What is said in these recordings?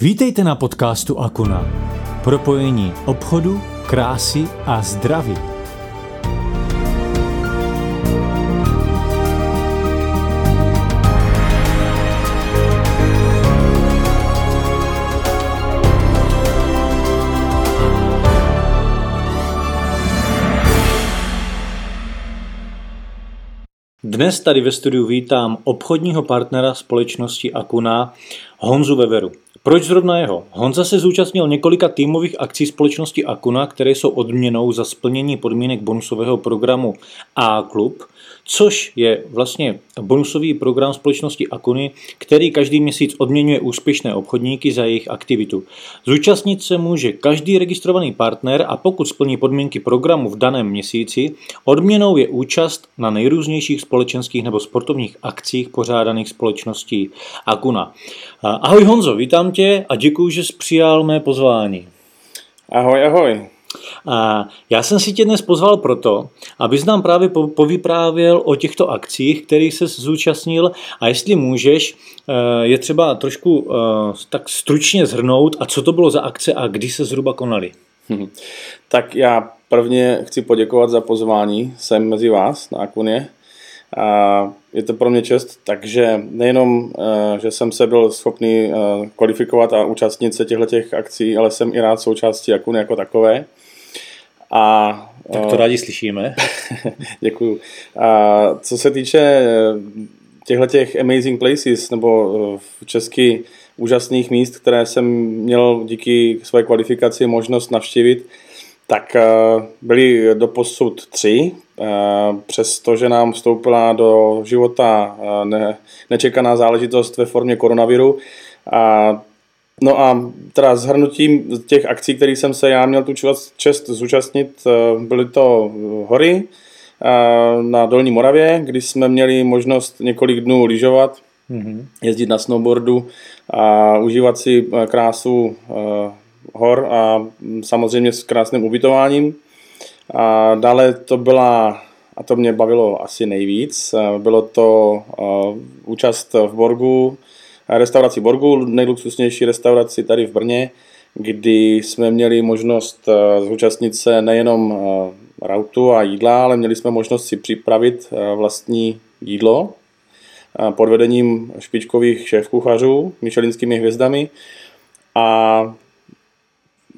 Vítejte na podcastu Akuna. Propojení obchodu, krásy a zdraví. Dnes tady ve studiu vítám obchodního partnera společnosti Akuna Honzu Veveru. Proč zrovna jeho? Honza se zúčastnil několika týmových akcí společnosti Akuna, které jsou odměnou za splnění podmínek bonusového programu A-Klub, což je vlastně bonusový program společnosti Akuny, který každý měsíc odměňuje úspěšné obchodníky za jejich aktivitu. Zúčastnit se může každý registrovaný partner a pokud splní podmínky programu v daném měsíci, odměnou je účast na nejrůznějších společenských nebo sportovních akcích pořádaných společností Akuna. Ahoj Honzo, vítám tě a děkuji, že jsi přijal mé pozvání. Ahoj, ahoj. A já jsem si tě dnes pozval proto, abys nám právě povyprávěl o těchto akcích, kterých se zúčastnil a jestli můžeš, eh, je třeba trošku eh, tak stručně zhrnout a co to bylo za akce a kdy se zhruba konaly. Tak já prvně chci poděkovat za pozvání sem mezi vás na Akuně. A je to pro mě čest, takže nejenom, eh, že jsem se byl schopný kvalifikovat a účastnit se těchto akcí, ale jsem i rád součástí Akuny jako takové. A, tak to rádi slyšíme. Děkuju. A co se týče eh, těchto těch amazing places, nebo v eh, česky úžasných míst, které jsem měl díky své kvalifikaci možnost navštívit, tak eh, byly do posud tři, přestože nám vstoupila do života nečekaná záležitost ve formě koronaviru. A No a teda zhrnutím těch akcí, které jsem se já měl tu čest zúčastnit, eh, byly to hory eh, na Dolní Moravě, kdy jsme měli možnost několik dnů lyžovat, mm-hmm. jezdit na snowboardu a užívat si eh, krásu hor a samozřejmě s krásným ubytováním. A dále to byla, a to mě bavilo asi nejvíc, bylo to účast v Borgu, restauraci Borgu, nejluxusnější restauraci tady v Brně, kdy jsme měli možnost eh, zúčastnit se nejenom eh, rautu a jídla, ale měli jsme možnost si připravit eh, vlastní jídlo pod vedením špičkových šéf-kuchařů, hvězdami a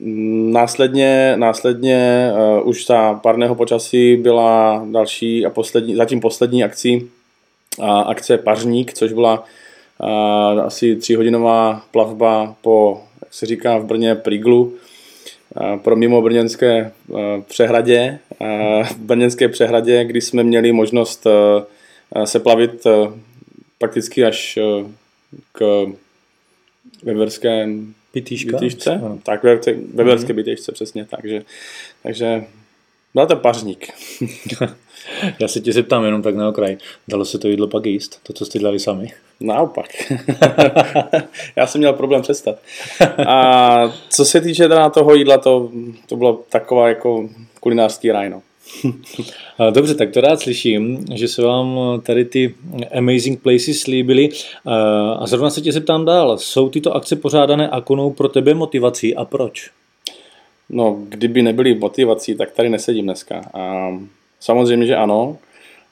Následně, následně uh, už za párného počasí byla další a poslední, zatím poslední akcí, uh, akce Pařník, což byla asi tříhodinová plavba po, jak se říká v Brně, Priglu, pro mimo brněnské přehradě, v brněnské přehradě, kdy jsme měli možnost se plavit prakticky až k Weberské Pitýška? Pitýšce, tak ve, Weberské mm. Pitýšce, přesně, takže, takže byl to pařník. Já se tě zeptám jenom tak na okraj. Dalo se to jídlo pak jíst? To, co jste dělali sami? Naopak. Já jsem měl problém přestat. A co se týče teda toho jídla, to, to bylo taková jako kulinářský raj, no. Dobře, tak to rád slyším, že se vám tady ty amazing places líbily. A zrovna se tě zeptám dál. Jsou tyto akce pořádané akonou pro tebe motivací a proč? No, kdyby nebyly motivací, tak tady nesedím dneska. A samozřejmě, že ano.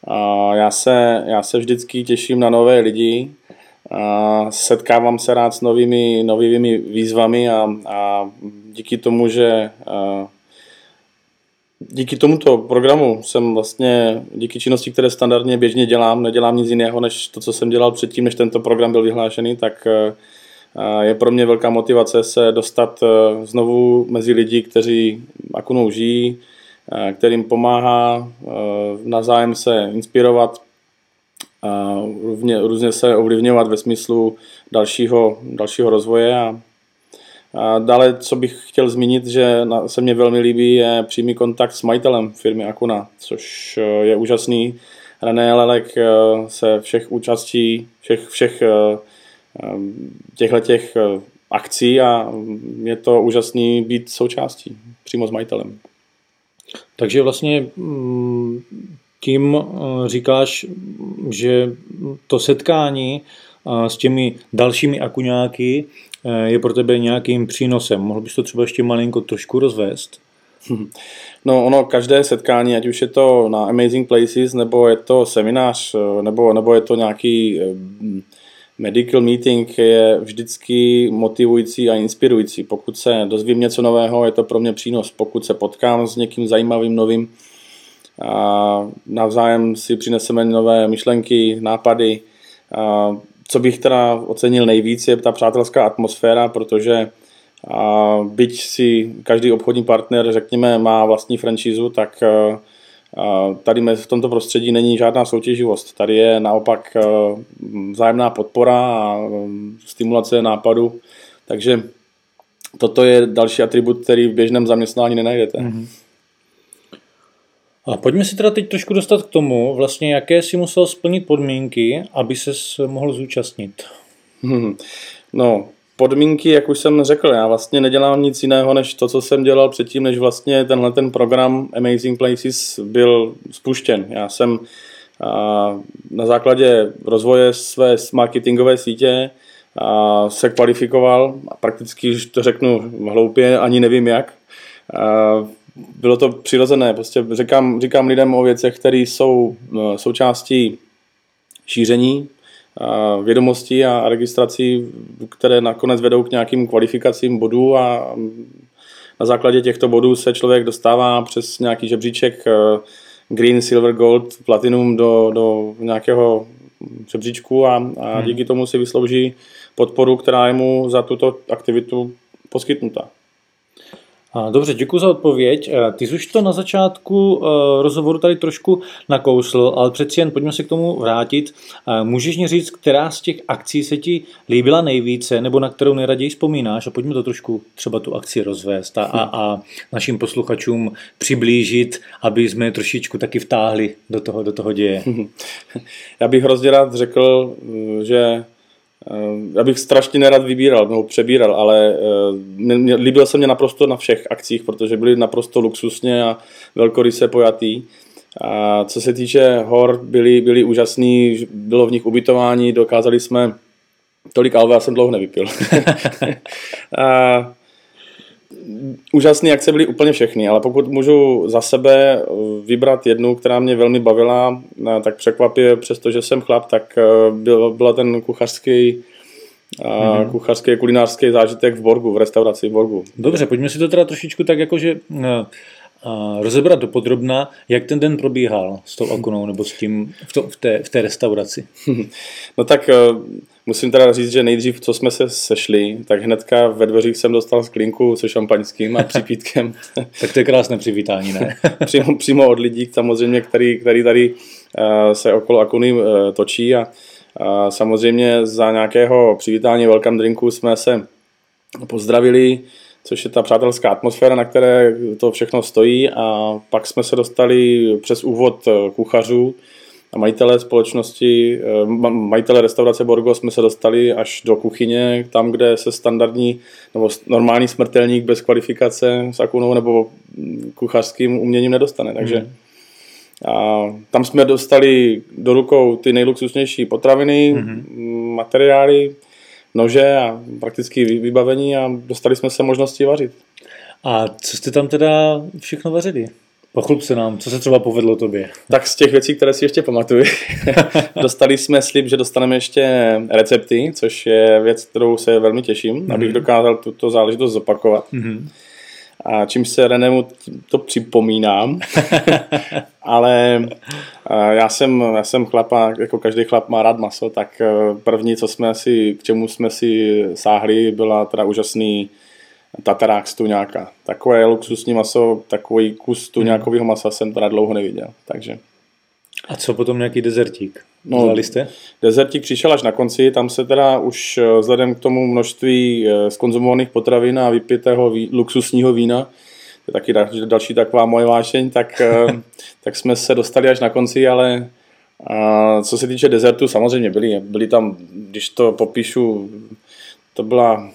A já, se, já se vždycky těším na nové lidi, a setkávám se rád s novými, novými výzvami a, a díky tomu, že a, díky tomuto programu jsem vlastně, díky činnosti, které standardně běžně dělám, nedělám nic jiného, než to, co jsem dělal předtím, než tento program byl vyhlášený, tak je pro mě velká motivace se dostat znovu mezi lidi, kteří Akunou žijí, kterým pomáhá navzájem se inspirovat, a různě, různě se ovlivňovat ve smyslu dalšího, dalšího rozvoje. A, dále, co bych chtěl zmínit, že se mně velmi líbí, je přímý kontakt s majitelem firmy Akuna, což je úžasný. René Lelek se všech účastí, všech, všech těchto těch akcí a je to úžasný být součástí přímo s majitelem. Takže vlastně mm, tím říkáš, že to setkání s těmi dalšími akuňáky je pro tebe nějakým přínosem. Mohl bys to třeba ještě malinko trošku rozvést? No ono, každé setkání, ať už je to na Amazing Places, nebo je to seminář, nebo, nebo je to nějaký medical meeting, je vždycky motivující a inspirující. Pokud se dozvím něco nového, je to pro mě přínos. Pokud se potkám s někým zajímavým, novým, a navzájem si přineseme nové myšlenky, nápady. A co bych teda ocenil nejvíc, je ta přátelská atmosféra, protože a byť si každý obchodní partner, řekněme, má vlastní franšízu, tak tady v tomto prostředí není žádná soutěživost. Tady je naopak vzájemná podpora a stimulace nápadu. Takže toto je další atribut, který v běžném zaměstnání nenajdete. Mm-hmm. A pojďme si teda teď trošku dostat k tomu, vlastně jaké si musel splnit podmínky, aby se mohl zúčastnit. Hmm. No, podmínky, jak už jsem řekl, já vlastně nedělám nic jiného, než to, co jsem dělal předtím, než vlastně tenhle ten program Amazing Places byl spuštěn. Já jsem na základě rozvoje své marketingové sítě se kvalifikoval, a prakticky, když to řeknu hloupě, ani nevím jak, bylo to přirozené. Prostě říkám, říkám lidem o věcech, které jsou no, součástí šíření vědomostí a registrací, které nakonec vedou k nějakým kvalifikacím bodů a na základě těchto bodů se člověk dostává přes nějaký žebříček eh, Green, Silver, Gold, Platinum do, do nějakého žebříčku a, a hmm. díky tomu si vyslouží podporu, která je mu za tuto aktivitu poskytnuta. Dobře, děkuji za odpověď. Eh, ty jsi už to na začátku eh, rozhovoru tady trošku nakousl, ale přeci jen pojďme se k tomu vrátit. Eh, můžeš mi říct, která z těch akcí se ti líbila nejvíce, nebo na kterou nejraději vzpomínáš? A pojďme to trošku třeba tu akci rozvést a, a, a našim posluchačům přiblížit, aby jsme trošičku taky vtáhli do toho, do toho děje. Já bych hrozně rád řekl, že já bych strašně nerad vybíral nebo přebíral, ale uh, líbil se mě naprosto na všech akcích, protože byly naprosto luxusně a velkoryse pojatý. A co se týče hor, byli, byli úžasný, bylo v nich ubytování, dokázali jsme, tolik alva jsem dlouho nevypil. a, úžasné akce byly úplně všechny, ale pokud můžu za sebe eh, vybrat jednu, která mě velmi bavila, eh, tak překvapivě, přestože jsem chlap, tak eh, byl, byla ten kuchařský mm-hmm. kuchařský kulinářský zážitek v Borgu, v restauraci v Borgu. Dobře, pojďme si to teda trošičku tak jakože a rozebrat do podrobna, jak ten den probíhal s tou akunou nebo s tím v, to, v, té, v té restauraci. No tak Musím teda říct, že nejdřív, co jsme se sešli, tak hnedka ve dveřích jsem dostal sklinku se šampaňským a připítkem. tak to je krásné přivítání, ne? přímo, přímo od lidí, samozřejmě, který, který tady uh, se okolo Akuny uh, točí a uh, samozřejmě za nějakého přivítání welcome drinku jsme se pozdravili, což je ta přátelská atmosféra, na které to všechno stojí a pak jsme se dostali přes úvod kuchařů, a majitelé společnosti, eh, majitelé restaurace Borgo jsme se dostali až do kuchyně, tam, kde se standardní nebo normální smrtelník bez kvalifikace s akunou nebo kuchařským uměním nedostane. Takže mm. a tam jsme dostali do rukou ty nejluxusnější potraviny, mm-hmm. materiály, nože a prakticky vybavení a dostali jsme se možnosti vařit. A co jste tam teda všechno vařili? Pochlup se nám, co se třeba povedlo tobě. Tak z těch věcí, které si ještě pamatuju, dostali jsme slib, že dostaneme ještě recepty, což je věc, kterou se velmi těším, mm-hmm. abych dokázal tuto záležitost zopakovat. Mm-hmm. A čím se Renému to připomínám, ale já jsem, já jsem chlapa, jako každý chlap má rád maso, tak e, první, co jsme si, k čemu jsme si sáhli, byla teda úžasný tatarák z tuňáka. Takové luxusní maso, takový kus tuňákového hmm. masa jsem teda dlouho neviděl. Takže. A co potom nějaký dezertík? No, jste? Dezertík přišel až na konci, tam se teda už eh, vzhledem k tomu množství skonzumovaných eh, potravin a vypitého ví, luxusního vína, to je taky další taková moje vášeň, tak, eh, tak jsme se dostali až na konci, ale a co se týče dezertu, samozřejmě byli, byli tam, když to popíšu, to byla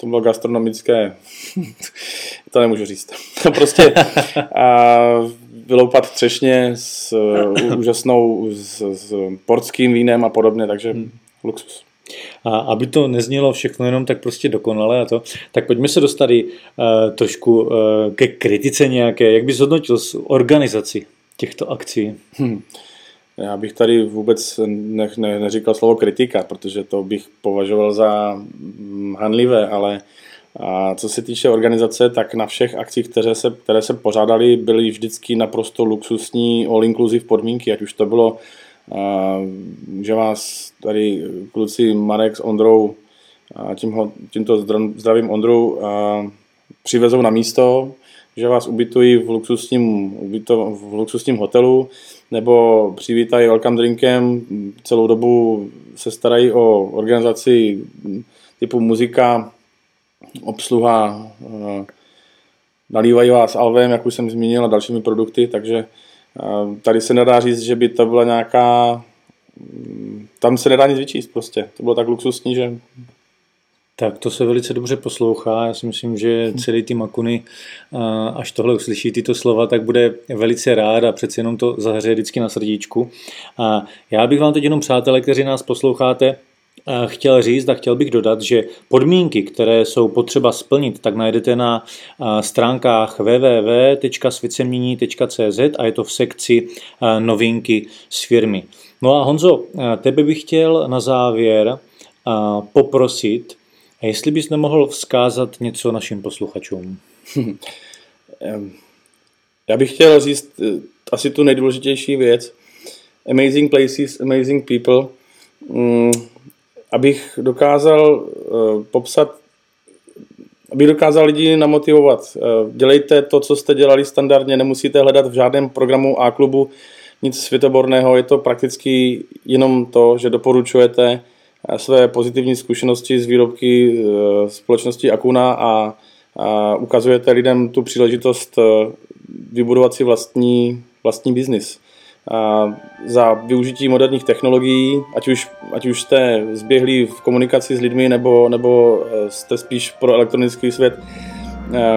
to bylo gastronomické, to nemůžu říct. prostě a vyloupat třešně s uh, úžasnou, s, s portským vínem a podobně, takže hmm. luxus. A aby to neznělo všechno jenom tak prostě dokonale a to, tak pojďme se dostat uh, trošku uh, ke kritice nějaké. Jak bys zhodnotil organizaci těchto akcí? Hmm. Já bych tady vůbec ne, ne, neříkal slovo kritika, protože to bych považoval za hanlivé, ale a co se týče organizace, tak na všech akcích, které se, které se pořádaly, byly vždycky naprosto luxusní all-inclusive podmínky, ať už to bylo, že vás tady kluci Marek s Ondrou, tím ho, tímto zdravím Ondrou, přivezou na místo, že vás ubytují v luxusním, ubyto, v luxusním hotelu, nebo přivítají welcome drinkem, celou dobu se starají o organizaci typu muzika, obsluha, eh, nalívají vás alvem, jak už jsem zmínil, a dalšími produkty, takže eh, tady se nedá říct, že by to byla nějaká, mm, tam se nedá nic vyčíst prostě, to bylo tak luxusní, že tak to se velice dobře poslouchá. Já si myslím, že celý tým Akuny, až tohle uslyší tyto slova, tak bude velice rád a přeci jenom to zahřeje vždycky na srdíčku. A já bych vám teď jenom, přátelé, kteří nás posloucháte, chtěl říct a chtěl bych dodat, že podmínky, které jsou potřeba splnit, tak najdete na stránkách www.svěcemění.cz a je to v sekci novinky z firmy. No a Honzo, tebe bych chtěl na závěr poprosit, jestli bys nemohl vzkázat něco našim posluchačům? Já bych chtěl říct eh, asi tu nejdůležitější věc. Amazing places, amazing people. Abych dokázal uh, popsat, abych dokázal lidi namotivovat. Uh, dělejte to, co jste dělali standardně, nemusíte hledat v žádném programu A klubu nic světoborného, je to prakticky jenom to, že doporučujete své pozitivní zkušenosti z výrobky společnosti Akuna a, a ukazujete lidem tu příležitost vybudovat si vlastní, vlastní biznis. A za využití moderních technologií, ať už, ať už jste zběhlí v komunikaci s lidmi, nebo, nebo e, jste spíš pro elektronický svět,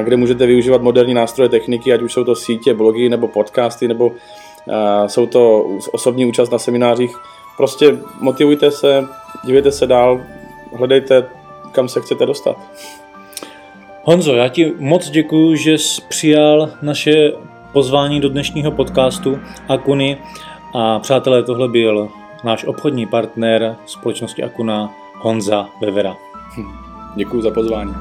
kde můžete využívat moderní nástroje techniky, ať už jsou to sítě, blogy nebo podcasty, nebo jsou to osobní účast na seminářích. Prostě motivujte se, dívejte se dál, hledejte, kam se chcete dostat. Honzo, já ti moc děkuji, že jsi přijal naše pozvání do dnešního podcastu Akuny a přátelé, tohle byl náš obchodní partner společnosti Akuna Honza Bevera. Děkuji za pozvání.